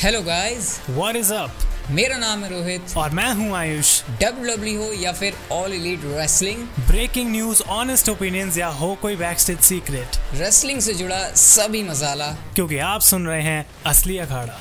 Hello guys What is up? मेरा नाम है रोहित। और मैं हूँ आयुष। डब्ल्यू हो या फिर all elite wrestling breaking news honest opinions या हो कोई बैकस्टेज सीक्रेट रेसलिंग से जुड़ा सभी मसाला। क्योंकि आप सुन रहे हैं असली अखाड़ा।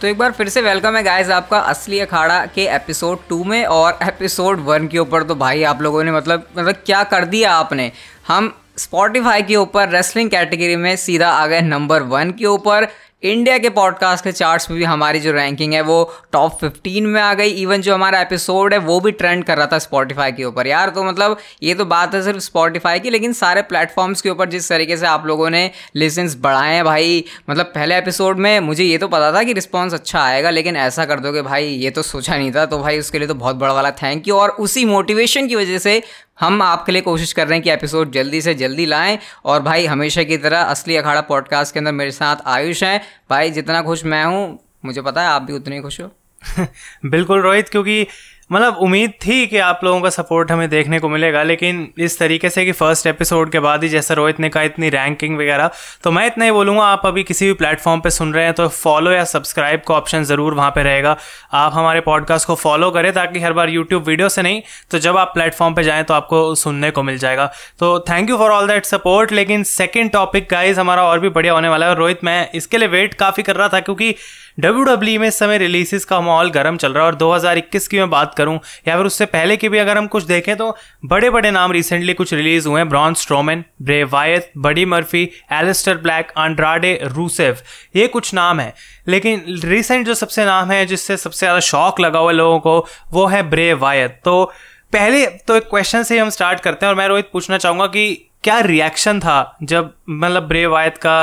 तो एक बार फिर से वेलकम है गाइस आपका असली अखाड़ा के एपिसोड टू में और एपिसोड वन के ऊपर। तो भाई आप लोगों ने मतलब मतलब क्या कर दिया आपने? हम स्पॉटिफाई के ऊपर रेसलिंग कैटेगरी में सीधा आ गए नंबर वन के ऊपर। इंडिया के पॉडकास्ट के चार्ट्स में भी हमारी जो रैंकिंग है, वो टॉप 15 में आ गई. इवन जो हमारा एपिसोड है, वो भी ट्रेंड कर रहा था स्पॉटिफाई के ऊपर. यार तो मतलब ये तो बात है सिर्फ़ स्पॉटिफाई की, लेकिन सारे प्लेटफॉर्म्स के ऊपर जिस तरीके से आप लोगों ने लिसन्स बढ़ाए हैं भाई मतलब पहले एपिसोड में मुझे ये तो पता था कि रिस्पॉन्स अच्छा आएगा, लेकिन ऐसा कर दोगे भाई, ये तो सोचा नहीं था. तो भाई, उसके लिए तो बहुत बड़ा वाला थैंक यू और उसी मोटिवेशन की वजह से हम आपके लिए कोशिश कर रहे हैं कि एपिसोड जल्दी से जल्दी लाएँ. और भाई, हमेशा की तरह असली अखाड़ा पॉडकास्ट के अंदर मेरे साथ आयुष हैं. भाई, जितना खुश मैं हूँ, मुझे पता है आप भी उतने ही खुश हो। बिल्कुल रोहित, क्योंकि मतलब उम्मीद थी कि आप लोगों का सपोर्ट हमें देखने को मिलेगा, लेकिन इस तरीके से कि फ़र्स्ट एपिसोड के बाद ही जैसा रोहित ने कहा, इतनी रैंकिंग वगैरह तो मैं इतना ही बोलूँगा, आप अभी किसी भी प्लेटफॉर्म पे सुन रहे हैं तो फॉलो या सब्सक्राइब का ऑप्शन ज़रूर वहाँ पे रहेगा। आप हमारे पॉडकास्ट को फॉलो करें ताकि हर बार यूट्यूब वीडियो से नहीं तो जब आप प्लेटफॉर्म पर जाएँ तो आपको सुनने को मिल जाएगा। तो thank you for all that support लेकिन सेकेंड टॉपिक गाइज़ हमारा और भी बढ़िया होने वाला है रोहित, मैं इसके लिए वेट काफ़ी कर रहा था, क्योंकि डब्ल्यू डब्ल्यू में इस समय रिलीजेस का माहौल गर्म चल रहा है और 2021 की मैं बात करूँ, या फिर उससे पहले की भी अगर हम कुछ देखें तो बड़े बड़े नाम रिसेंटली कुछ रिलीज़ हुए हैं। Braun Strowman Bray Wyatt Buddy Murphy Aleister Black Andrade Rusev ये कुछ नाम है। लेकिन रिसेंट जो सबसे नाम है, जिससे सबसे ज़्यादा शौक लगा हुआ लोगों को, वो है ब्रे वायत तो पहले तो एक क्वेश्चन से हम स्टार्ट करते हैं और मैं रोहित पूछना चाहूँगा कि क्या रिएक्शन था जब मतलब ब्रे वायत का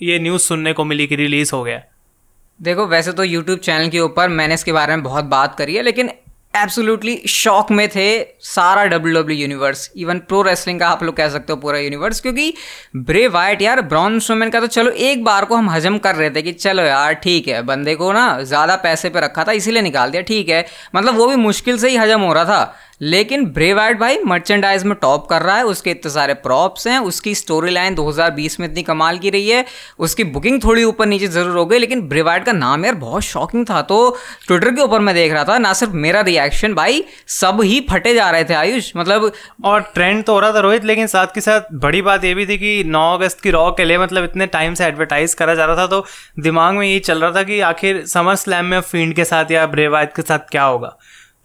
ये न्यूज़ सुनने को मिली कि रिलीज़ हो गया? देखो, वैसे तो यूट्यूब चैनल के ऊपर मैंने इसके बारे में बहुत बात करी है, लेकिन एब्सोल्युटली शॉक में थे सारा W W universe even pro wrestling का आप लोग कह सकते हो पूरा यूनिवर्स क्योंकि ब्रे वाइट यार ब्रॉन स्टोमैन का तो चलो, एक बार को हम हजम कर रहे थे कि चलो यार, ठीक है, बंदे को ना ज़्यादा पैसे पे रखा था, इसीलिए निकाल दिया, ठीक है मतलब वो भी मुश्किल से ही हजम हो रहा था। लेकिन ब्रेवाइट भाई मर्चेंडाइज में टॉप कर रहा है, उसके इतने सारे प्रॉप्स हैं, उसकी स्टोरी लाइन 2020 में इतनी कमाल की रही है, उसकी बुकिंग थोड़ी ऊपर नीचे ज़रूर हो गई, लेकिन ब्रेवाइट का नाम यार बहुत शॉकिंग था तो ट्विटर के ऊपर मैं देख रहा था, ना सिर्फ़ मेरा रिएक्शन भाई, सब ही फटे जा रहे थे आयुष मतलब और ट्रेंड तो हो रहा था रोहित, लेकिन साथ के साथ बड़ी बात ये भी थी कि नौ अगस्त की रॉ के लिए मतलब इतने टाइम से एडवर्टाइज करा जा रहा था तो दिमाग में यही चल रहा था कि आखिर समर स्लैम में फ़ील्ड के साथ या ब्रेवाइट के साथ क्या होगा।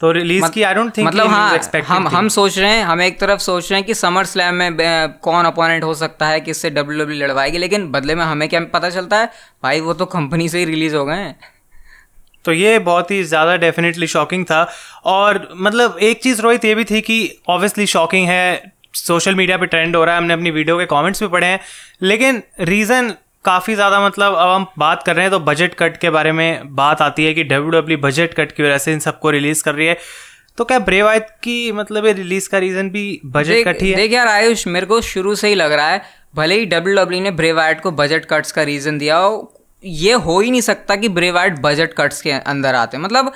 तो रिलीज़ मत, की आई डोंट थिंक मतलब हाँ हम हम सोच रहे हैं हम एक तरफ़ सोच रहे हैं कि समर स्लैम में कौन अपोनेंट हो सकता है किससे डब्ल्यू डब्ल्यू लड़वाएगी लेकिन बदले में हमें क्या पता चलता है भाई वो तो कंपनी से ही रिलीज़ हो गए हैं। तो ये बहुत ही ज़्यादा डेफिनेटली शॉकिंग था। और मतलब एक चीज़ रोहित ये भी थी कि ऑब्वियसली शॉकिंग है सोशल मीडिया पे ट्रेंड हो रहा है हमने अपनी वीडियो के कमेंट्स भी पढ़े हैं लेकिन रीज़न काफ़ी ज़्यादा मतलब अब हम बात कर रहे हैं तो बजट कट के बारे में बात आती है कि डब्ल्यू डब्ल्यू बजट कट की वजह से इन सबको रिलीज़ कर रही है। तो क्या ब्रेवायत की मतलब ये रिलीज़ का रीजन भी बजट कट ही है? देख यार आयुष मेरे को शुरू से ही लग रहा है भले ही डब्ल्यू डब्ल्यू ने ब्रेवाइट को बजट कट्स का रीजन दिया हो ये हो ही नहीं सकता कि ब्रेवाइट बजट कट्स के अंदर आते। मतलब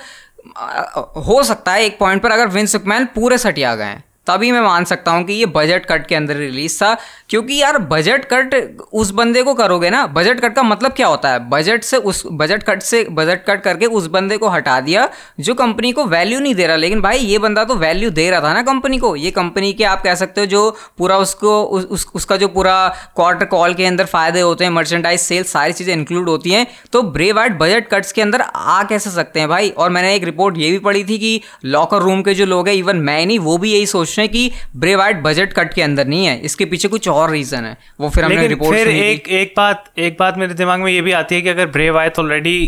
हो सकता है एक पॉइंट पर अगर विंस मैन पूरे सटिया गए हैं। तभी मैं मान सकता हूँ कि ये बजट कट के अंदर रिलीज़ था क्योंकि यार बजट कट उस बंदे को करोगे ना बजट कट का मतलब क्या होता है? बजट से उस बजट कट से बजट कट करके उस बंदे को हटा दिया जो कंपनी को वैल्यू नहीं दे रहा लेकिन भाई ये बंदा तो वैल्यू दे रहा था ना कंपनी को। ये कंपनी के आप कह सकते हो जो पूरा उसको उस, उस, उसका जो पूरा क्वार्टर कॉल के अंदर फ़ायदे होते हैं मर्चेंडाइज सेल सारी चीज़ें इंक्लूड होती हैं तो ब्रे वाइट बजट कट्स के अंदर आ कैसे सकते हैं भाई? और मैंने एक रिपोर्ट ये भी पढ़ी थी कि लॉकर रूम के जो लोग हैं इवन मैं नहीं वो भी यही सोच रहे हैं कि ब्रेवाइट बजट कट के अंदर नहीं है इसके पीछे कुछ और रीजन है। वो फिर हमने रिपोर्ट फिर एक एक बात एक बात मेरे दिमाग में ये भी आती है कि अगर ब्रेवाइट ऑलरेडी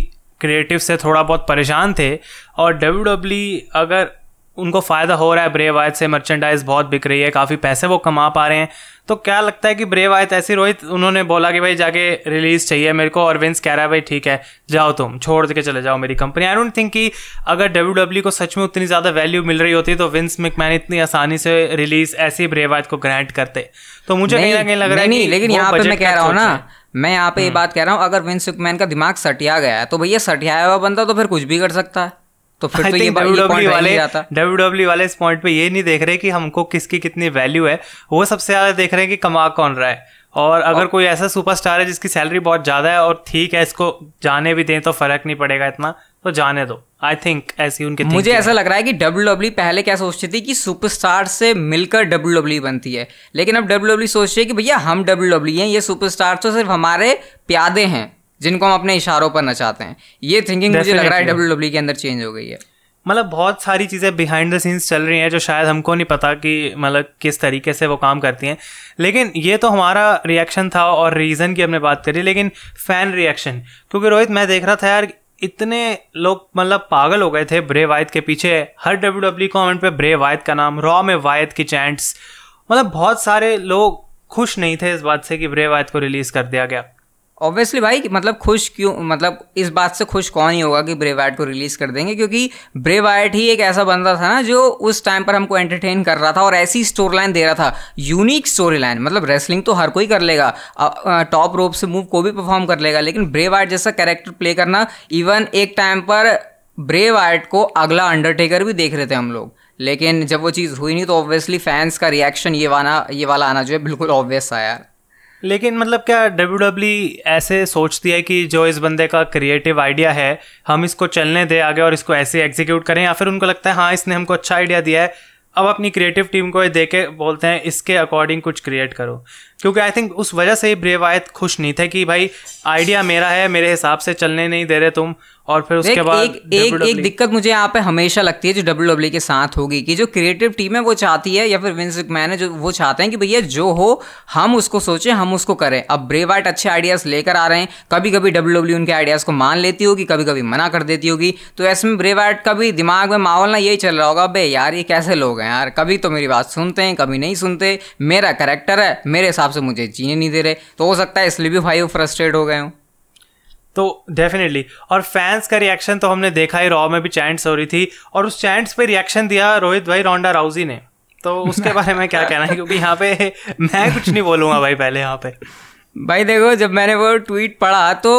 क्रिएटिव से थोड़ा बहुत परेशान थे और डब्ल्यू डब्ल्यू अगर उनको फ़ायदा हो रहा है। ब्रेव आयत से मर्चेंडाइज बहुत बिक रही है काफ़ी पैसे वो कमा पा रहे हैं। तो क्या लगता है कि ब्रेव आयत ऐसी रोहित उन्होंने बोला कि भाई जाके रिलीज़ चाहिए मेरे को और विंस कह रहा है भाई ठीक है जाओ तुम छोड़ के चले जाओ मेरी कंपनी आई डोंट थिंक कि अगर डब्ल्यू डब्ल्यू को सच में उतनी ज़्यादा वैल्यू मिल रही होती तो विंस मैन इतनी आसानी से रिलीज़ ऐसी ब्रेव आयत को ग्रांट करते। तो मुझे कहीं ना कहीं लग रहा है नहीं लेकिन यहाँ पे मैं कह रहा हूँ ना मैं यहाँ पे ये बात कह रहा हूँ अगर विंस मैन का दिमाग सटिया गया है तो भैया सटिया हुआ बंदा तो फिर कुछ भी कर सकता है। तो फिर तो ये डब्ल्यू वाले डब्ल्यू डब्ल्यू वाले इस पॉइंट पे ये नहीं देख रहे कि हमको किसकी कितनी वैल्यू है। वो सबसे ज़्यादा देख रहे हैं कि कमा कौन रहा है। और अगर और, कोई ऐसा सुपरस्टार है जिसकी सैलरी बहुत ज़्यादा है और ठीक है इसको जाने भी दें तो फ़र्क नहीं पड़ेगा इतना तो जाने दो। आई थिंक ऐसी उनकी मुझे ऐसा लग रहा है कि डब्ल्यू डब्ल्यू पहले क्या सोचती थी कि सुपरस्टार से मिलकर डब्ल्यू डब्ल्यू बनती है। लेकिन अब डब्ल्यू डब्ल्यू सोच रही है कि भैया हम डब्ल्यू डब्ल्यू हैं ये सुपरस्टार तो सिर्फ़ हमारे प्यादे हैं। जिनको हम अपने इशारों पर नचाते हैं। ये थिंकिंग मुझे लग रहा है डब्ल्यू डब्ल्यू के अंदर चेंज हो गई है। मतलब बहुत सारी चीज़ें बिहाइंड द सीन्स चल रही हैं जो शायद हमको नहीं पता कि मतलब किस तरीके से वो काम करती हैं। लेकिन ये तो हमारा रिएक्शन था और रीज़न की हमने बात करी लेकिन फ़ैन रिएक्शन क्योंकि रोहित मैं देख रहा था यार इतने लोग मतलब पागल हो गए थे ब्रे वायद के पीछे। हर डब्ल्यू डब्ल्यू कॉमेंट पे ब्रे वायद का नाम रॉ में वायद की चैंट्स मतलब बहुत सारे लोग खुश नहीं थे इस बात से कि ब्रे वायद को रिलीज़ कर दिया गया। ऑब्वियसली भाई मतलब खुश क्यों मतलब इस बात से खुश कौन ही होगा कि ब्रेवाइट को रिलीज़ कर देंगे, क्योंकि ब्रेवाइट ही एक ऐसा बंदा था ना जो उस टाइम पर हमको एंटरटेन कर रहा था और ऐसी स्टोरी लाइन दे रहा था। यूनिक स्टोरी लाइन मतलब रेसलिंग तो हर कोई कर लेगा। टॉप रोप से मूव को भी परफॉर्म कर लेगा, लेकिन ब्रेवाइट जैसा कैरेक्टर प्ले करना इवन एक टाइम पर ब्रेवाइट को अगला अंडरटेकर भी देख रहे थे हम लोग। लेकिन जब वो चीज़ हुई नहीं तो ऑब्वियसली फैंस का रिएक्शन ये वाला ये वाला आना जो है बिल्कुल ऑब्वियस था यार। लेकिन मतलब क्या डब्ल्यू डब्ल्यू ऐसे सोचती है कि जो इस बंदे का क्रिएटिव आइडिया है, हम इसको चलने दें आगे और इसको ऐसे एग्जीक्यूट करें, या फिर उनको लगता है हाँ इसने हमको अच्छा आइडिया दिया है, अब अपनी क्रिएटिव टीम को ये दे के बोलते हैं, इसके अकॉर्डिंग कुछ क्रिएट करो। क्योंकि आई थिंक उस वजह से ही ब्रेवायत खुश नहीं थे कि भाई आइडिया मेरा है मेरे हिसाब से चलने नहीं दे रहे तुम। और फिर उसके बाद एक, एक, एक दिक्कत मुझे यहाँ पे हमेशा लगती है जो डब्ल्यू डब्ल्यू के साथ होगी कि जो क्रिएटिव टीम है वो चाहती है या फिर विंस मैन है जो वो चाहते हैं कि भैया जो हो हम उसको सोचें हम उसको करें। अब ब्रेवाइट अच्छे आइडियाज़ लेकर आ रहे हैं। कभी कभी डब्ल्यू डब्ल्यू उनके आइडियाज़ को मान लेती होगी कभी कभी मना कर देती होगी। तो ऐसे में ब्रेवाइट का भी दिमाग में माहौल ना यही चल रहा होगा भाई यार ये कैसे लोग हैं यार? कभी तो मेरी बात सुनते हैं कभी नहीं सुनते। मेरा करेक्टर है मेरे हिसाब से मुझे जीने नहीं दे रहे। तो हो सकता है इसलिए भी भाई वो फ्रस्ट्रेट हो गए हूँ। तो डेफिनेटली और फैंस का रिएक्शन तो हमने देखा ही रॉ में भी चैंट्स हो रही थी और उस चैंट्स पे रिएक्शन दिया रोहित भाई रोंडा राउजी ने। तो उसके बारे में क्या कहना है? क्योंकि यहाँ पे मैं कुछ नहीं बोलूँगा भाई पहले यहाँ पे। भाई देखो जब मैंने वो ट्वीट पढ़ा तो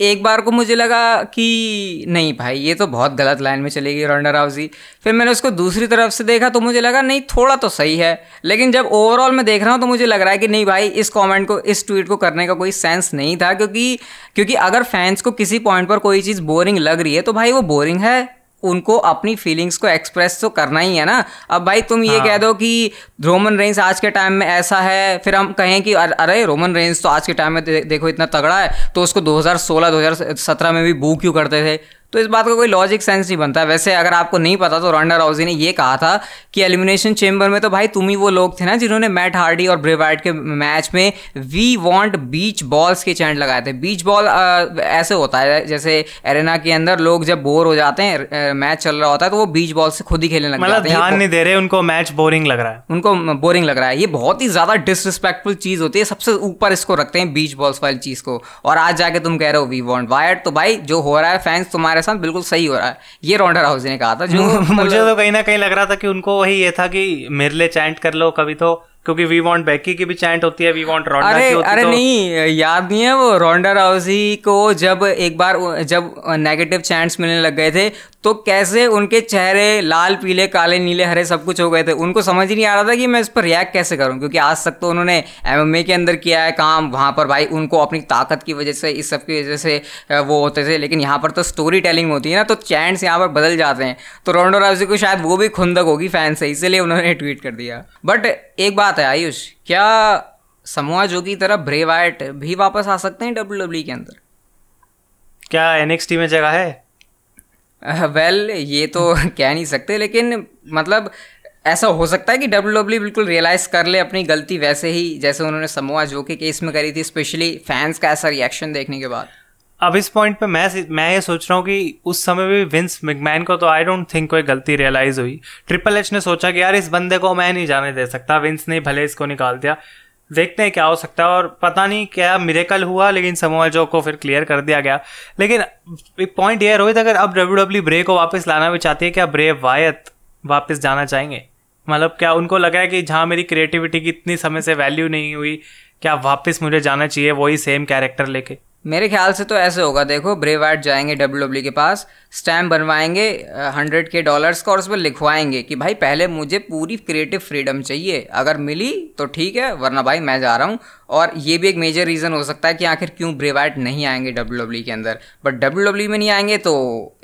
एक बार को मुझे लगा कि नहीं भाई, ये तो बहुत गलत लाइन में चलेगी रोंडा राउजी फिर मैंने उसको दूसरी तरफ़ से देखा तो मुझे लगा, नहीं, थोड़ा तो सही है। लेकिन जब ओवरऑल मैं देख रहा हूँ तो मुझे लग रहा है कि नहीं भाई, इस कमेंट को, इस ट्वीट को करने का कोई सेंस नहीं था, क्योंकि क्योंकि अगर फैंस को किसी पॉइंट पर कोई चीज़ बोरिंग लग रही है तो भाई वो बोरिंग है। उनको अपनी फीलिंग्स को एक्सप्रेस तो करना ही है ना अब भाई तुम ये हाँ। कह दो कि रोमन रेंज आज के टाइम में ऐसा है फिर हम कहें कि अरे रोमन रेंज तो आज के टाइम में दे, देखो इतना तगड़ा है तो उसको 2016 2017 में भी बू क्यों करते थे तो इस बात का को कोई लॉजिक सेंस नहीं बनता। वैसे अगर आपको नहीं पता तो रॉन्डा राउजी ने ये कहा था कि एलिमिनेशन चेंबर में तो भाई तुम ही वो लोग थे ना जिन्होंने मैट हार्डी और ब्रेवाइट के मैच में वी वांट बीच बॉल्स के चैंट लगाए थे। बीच बॉल ऐसे होता है जैसे एरेना के अंदर लोग जब बोर हो जाते हैं मैच चल रहा होता है तो वो बीच बॉल से खुद ही खेलने लग मतलब जाते हैं। ध्यान नहीं दे रहे उनको मैच बोरिंग लग रहा है। उनको बोरिंग लग रहा है। ये बहुत ही ज़्यादा डिसरिस्पेक्टफुल चीज़ होती है। सबसे ऊपर इसको रखते हैं बीच बॉल्स वाली चीज़ को। और आज जाके तुम कह रहे हो वी वॉन्ट वायर्ड तो भाई जो हो रहा है फैंस तुम्हारे साथ बिल्कुल सही हो रहा है। ये रोंडा हाउस ने कहा था जो मुझे तो कहीं ना कहीं लग रहा था कि उनको वही ये था कि मेरे लिए चैंट कर लो कभी तो। क्योंकि वी वांट बैकी की भी चैंट होती है वी वांट रोंडा अरे की होती अरे तो नहीं याद नहीं है वो रोंडा राउजी को जब एक बार जब नेगेटिव चैंट्स मिलने लग गए थे तो कैसे उनके चेहरे लाल पीले काले नीले हरे सब कुछ हो गए थे? उनको समझ ही नहीं आ रहा था कि मैं इस पर रिएक्ट कैसे करूँ क्योंकि आज तक तो उन्होंने एमएमए के अंदर किया है काम वहाँ पर भाई उनको अपनी ताकत की वजह से इस सब की वजह से वो होते थे लेकिन यहाँ पर तो स्टोरी टेलिंग होती है ना तो चैंट्स यहाँ पर बदल जाते हैं। तो रोंडो राउजी को शायद वो भी खुंदक होगी फ़ैन से इसीलिए उन्होंने ट्वीट कर दिया। बट एक बात है आयुष क्या समूहा जो की तरह ब्रेवाइट भी वापस आ सकते हैं डब्ल्यू के अंदर? क्या एनएक्सटी में जगह है? वेल well, ये तो कह नहीं सकते लेकिन मतलब ऐसा हो सकता है कि डब्ल्यू डब्ल्यू बिल्कुल रियलाइज़ कर ले अपनी गलती वैसे ही जैसे उन्होंने समोआ जो के केस में करी थी स्पेशली फैंस का ऐसा रिएक्शन देखने के बाद। अब इस पॉइंट पे मैं मैं ये सोच रहा हूँ कि उस समय भी विंस मिगमैन को तो आई डोंट थिंक कोई गलती रियलाइज़ हुई। ट्रिपल एच ने सोचा कि यार इस बंदे को मैं नहीं जाने दे सकता। विंस ने भले इसको निकाल दिया। देखते हैं क्या हो सकता है और पता नहीं क्या मिरेकल हुआ, लेकिन समोआ जो को फिर क्लियर कर दिया गया। लेकिन एक पॉइंट ये रोहित, अगर अब डब्ल्यू डब्ल्यू ब्रे को वापस लाना भी चाहती है, क्या ब्रे वायत वापस जाना चाहेंगे? मतलब क्या उनको लगा है कि जहाँ मेरी क्रिएटिविटी की इतनी समय से वैल्यू नहीं हुई, क्या वापस मुझे जाना चाहिए वही सेम कैरेक्टर लेके? मेरे ख्याल से तो ऐसे होगा, देखो ब्रेवार्ट जाएँगे डब्ल्यू के पास स्टैम्प बनवाएँगे हंड्रेड के डॉलर्स का और उस पर लिखवाएँगे कि भाई पहले मुझे पूरी क्रिएटिव फ्रीडम चाहिए, अगर मिली तो ठीक है, वरना भाई मैं जा रहा हूँ। और ये भी एक मेजर रीज़न हो सकता है कि आखिर क्यों ब्रेवार्ट नहीं आएँगे डब्ल्यू के अंदर। बट डब्ल्यू में नहीं आएँगे तो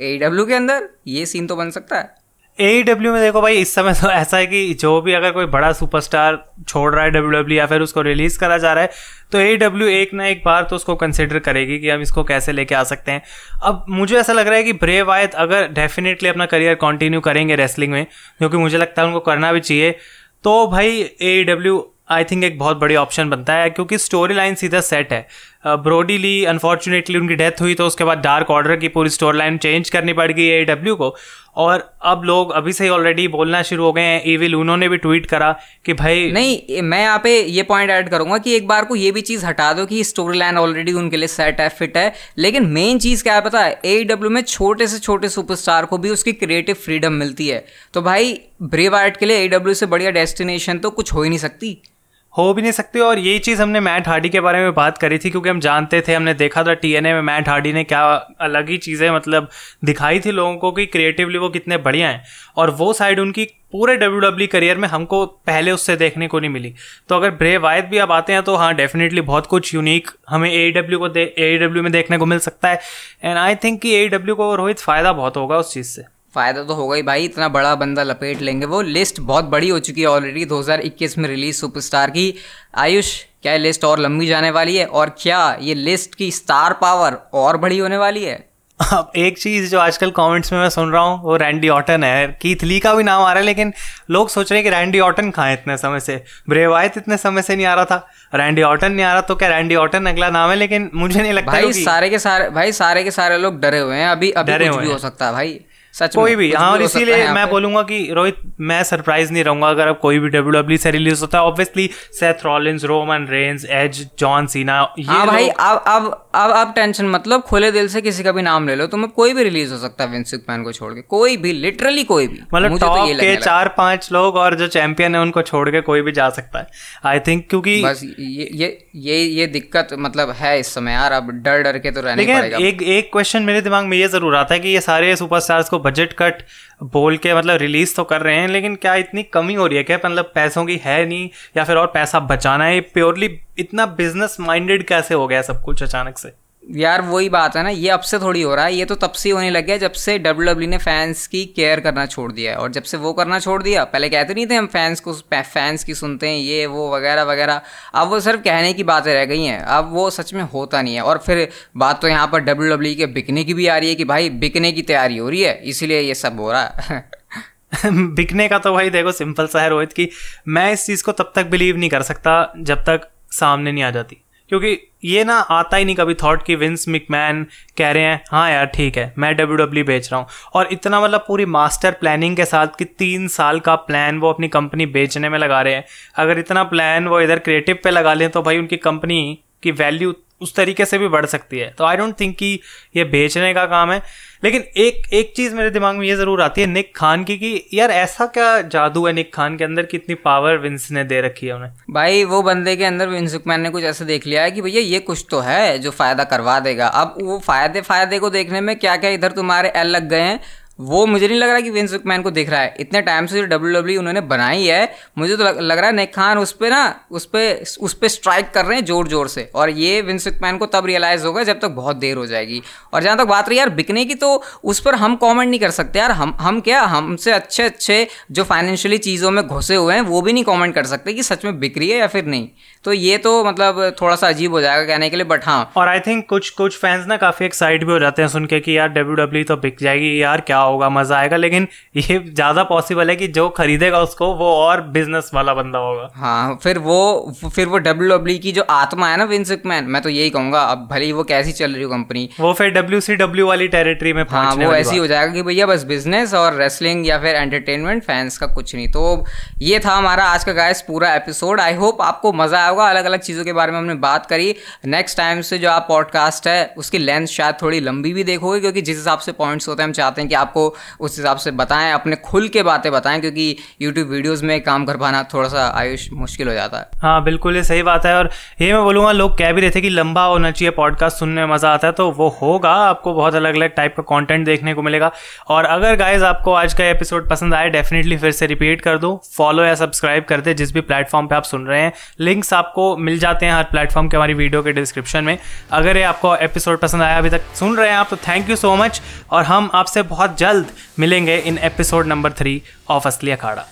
एडब्ल्यू के अंदर ये सीन तो बन सकता है। ए डब्ल्यू में देखो भाई, इस समय तो ऐसा है कि जो भी अगर कोई बड़ा सुपरस्टार छोड़ रहा है डब्ल्यू डब्ल्यू या फिर उसको रिलीज़ करा जा रहा है तो ए डब्ल्यू एक ना एक बार तो उसको कंसिडर करेगी कि हम इसको कैसे लेके आ सकते हैं। अब मुझे ऐसा लग रहा है कि ब्रे वायत अगर डेफिनेटली अपना करियर कंटिन्यू करेंगे रेसलिंग में क्योंकि मुझे लगता है उनको करना भी चाहिए तो भाई ए डब्ल्यू आई थिंक एक बहुत बड़ी ऑप्शन बनता है, क्योंकि स्टोरी लाइन सीधा सेट है। ब्रोडी ली अनफॉर्चुनेटली उनकी डेथ हुई तो उसके बाद डार्क ऑर्डर की पूरी स्टोरी लाइन चेंज करनी पड़ गई ए डब्ल्यू को। और अब लोग अभी से ही ऑलरेडी बोलना शुरू हो गए हैं। इविल उन्होंने भी ट्वीट करा कि भाई नहीं मैं यहाँ पे ये पॉइंट ऐड करूँगा कि एक बार को ये भी चीज़ हटा दो कि स्टोरी लाइन ऑलरेडी उनके लिए सेट है फिट है। लेकिन मेन चीज़ क्या है पता है? ए डब्ल्यू में छोटे से छोटे सुपरस्टार को भी उसकी क्रिएटिव फ्रीडम मिलती है। तो भाई ब्रेव आर्ट के लिए ए डब्ल्यू से बढ़िया डेस्टिनेशन तो कुछ हो ही नहीं सकती। हो भी नहीं सकती। और यही चीज़ हमने मैट हार्डी के बारे में बात करी थी, क्योंकि हम जानते थे, हमने देखा था टीएनए में मैट हार्डी ने क्या अलग ही चीज़ें मतलब दिखाई थी लोगों को कि क्रिएटिवली वो कितने बढ़िया हैं। और वो साइड उनकी पूरे डब्ल्यू डब्ल्यू करियर में हमको पहले उससे देखने को नहीं मिली। तो अगर ब्रे वायद भी अब आते हैं तो हाँ डेफिनेटली बहुत कुछ यूनिक हमें ए डब्ल्यू को ए डब्ल्यू में देखने को मिल सकता है। एंड आई थिंक कि ए डब्ल्यू को रोहित फ़ायदा बहुत होगा उस चीज़ से। फ़ायदा तो होगा ही भाई इतना बड़ा बंदा लपेट लेंगे वो। लिस्ट बहुत बड़ी हो चुकी है ऑलरेडी 2021 में रिलीज़ सुपरस्टार की। आयुष क्या लिस्ट और लंबी जाने वाली है? और क्या ये लिस्ट की स्टार पावर और बड़ी होने वाली है? अब एक चीज़ जो आजकल कमेंट्स में मैं सुन रहा हूँ वो रैंडी ऑटन है। कीथ ली का भी नाम आ रहा है लेकिन लोग सोच रहे हैं कि रैंडी ऑटन कहाँ है इतने समय से? ब्रेवायत इतने समय से नहीं आ रहा था। रैंडी ऑटन नहीं आ रहा तो क्या रैंडी ऑटन अगला नाम है? लेकिन मुझे नहीं लगता भाई सारे के सारे भाई सारे के सारे लोग डरे हुए हैं। अभी अभी डरे कुछ भी हो। सकता है भाई। सच कोई भी हाँ और इसीलिए मैं बोलूँगा कि रोहित मैं सरप्राइज़ नहीं रहूँगा अगर अब कोई भी डब्ल्यू डब्ल्यू से रिलीज़ होता। है obviously Seth Rollins Roman Reigns Edge John Cena ये हाँ भाई अब अब अब अब टेंशन मतलब खुले दिल से किसी का भी नाम ले लो तुम्हें कोई भी रिलीज़ हो सकता है विंस मैन को छोड़ के। कोई भी लिटरली कोई भी। मतलब टॉप तो के चार पाँच लोग और जो चैंपियन है उनको छोड़ के कोई भी जा सकता है। आई थिंक क्योंकि बस ये ये ये ये दिक्कत मतलब है इस समय यार अब डर डर के तो रहने पड़ेगा। एक एक क्वेश्चन मेरे दिमाग में ये ज़रूर आता है कि ये सारे सुपरस्टार्स को बजट कट बोल के मतलब रिलीज़ तो कर रहे हैं, लेकिन क्या इतनी कमी हो रही है? क्या मतलब पैसों की है नहीं, या फिर और पैसा बचाना है? प्योरली इतना बिज़नेस माइंडेड कैसे हो गया सब कुछ अचानक से? यार वही बात है ना, ये अब से थोड़ी हो रहा है, ये तो तब से होने लग गया जब से डब्ल्यू डब्ल्यू ने फैंस की केयर करना छोड़ दिया है। और जब से वो करना छोड़ दिया, पहले कहते नहीं थे हम फैंस को फैंस की सुनते हैं, ये, वो, वगैरह वगैरह। अब वो सिर्फ़ कहने की बातें रह गई हैं। अब वो सच में होता नहीं है। और फिर बात तो यहाँ पर डब्ल्यू डब्ल्यू के बिकने की भी आ रही है कि भाई, बिकने की तैयारी हो रही है, इसीलिए ये सब हो रहा है। बिकने का तो भाई देखो सिंपल सा है रोहित की, मैं इस चीज़ को तब तक बिलीव नहीं कर सकता जब तक सामने नहीं आ जाती। क्योंकि ये ना आता ही नहीं कभी थॉट कि विंस मिकमैन कह रहे हैं हाँ यार, ठीक है, मैं डब्ल्यू डब्ल्यू बेच रहा हूँ। और इतना मतलब पूरी मास्टर प्लानिंग के साथ कि तीन साल का प्लान वो अपनी कंपनी बेचने में लगा रहे हैं। अगर इतना प्लान वो इधर क्रिएटिव पे लगा लें तो भाई उनकी कंपनी की वैल्यू उस तरीके से भी बढ़ सकती है। तो आई डोंट थिंक कि ये बेचने का काम है। लेकिन एक एक चीज़ मेरे दिमाग में ये ज़रूर आती है निक खान की कि यार ऐसा क्या जादू है निक खान के अंदर कि इतनी पावर विंस ने दे रखी है उन्हें? भाई, वो बंदे के अंदर विंस मैन ने कुछ ऐसा देख लिया है कि भैया ये कुछ तो है जो फ़ायदा करवा देगा। अब वो फ़ायदे फ़ायदे को देखने में क्या क्या इधर तुम्हारे एल लग गए हैं। वो मुझे नहीं लग रहा कि विंस मैन को दिख रहा है। इतने टाइम से जो डब्ल्यू डब्ल्यू उन्होंने बनाई है मुझे तो लग, लग रहा है नेक खान उस पर ना उस पर उस पर स्ट्राइक कर रहे हैं ज़ोर ज़ोर से। और ये विंस मैन को तब रियलाइज़ होगा जब तक तो बहुत देर हो जाएगी। और जहाँ तक बात रही यार बिकने की तो उस पर हम कॉमेंट नहीं कर सकते यार। हम हम क्या हमसे अच्छे अच्छे जो फाइनेंशियली चीज़ों में घुसे हुए हैं वो भी नहीं कॉमेंट कर सकते कि सच में बिक रही है या फिर नहीं। तो ये तो मतलब थोड़ा सा अजीब हो जाएगा कहने के लिए बट हाँ। और आई थिंक कुछ कुछ फैंस ना काफ़ी एक्साइट भी हो जाते हैं सुन के कि यार डब्ल्यू डब्ल्यू तो बिक जाएगी यार क्या होगा मज़ा आएगा लेकिन ये ज़्यादा पॉसिबल है कि जो खरीदेगा उसको वो और बिज़नेस वाला बंदा होगा। हाँ फिर वो फिर वो डब्ल्यू डब्ल्यू की जो आत्मा है ना विंस मैन मैं तो यही कहूँगा अब भले ही वो कैसी चल रही हो कंपनी वो फिर डब्ल्यू सी डब्ल्यू वाली टेरिटरी में हाँ वो ऐसी हो जाएगा कि भैया बस बिज़नेस और रेसलिंग या फिर एंटरटेनमेंट फैंस का कुछ नहीं। तो ये था हमारा आज का गाइस पूरा एपिसोड आई होप आपको मज़ा आएगा अलग अलग चीज़ों के बारे में हमने बात करी। नेक्स्ट टाइम से जो आप पॉडकास्ट है, उसकी लेंथ शायद थोड़ी लंबी भी देखोगे, क्योंकि जिस हिसाब से पॉइंट्स होते हैं, हम चाहते हैं कि आपको उस हिसाब से बताएँ, अपने खुल के बातें बताएँ, क्योंकि यूट्यूब वीडियोज़ में काम कर पाना थोड़ा सा आयुष मुश्किल हो जाता है। हाँ बिल्कुल, ये सही बात है, और ये मैं बोलूँगा, लोग कह भी रहे थे कि लंबा होना चाहिए पॉडकास्ट सुनने में मज़ा आता है तो वो होगा, आपको बहुत अलग अलग टाइप का कंटेंट देखने को मिलेगा। और अगर गाइज़ आपको आज का एपिसोड पसंद आए डेफिनेटली फिर से रिपीट कर दो फॉलो या सब्सक्राइब कर दे, जिस भी प्लेटफॉर्म पे आप सुन रहे हैं। लिंक्स आपको मिल जाते हैं हर प्लेटफॉर्म के हमारी वीडियो के डिस्क्रिप्शन में। अगर ये आपको एपिसोड पसंद आया, अभी तक सुन रहे हैं आप तो थैंक यू सो मच और हम आपसे बहुत जल्द मिलेंगे in episode number three of Asli Akhada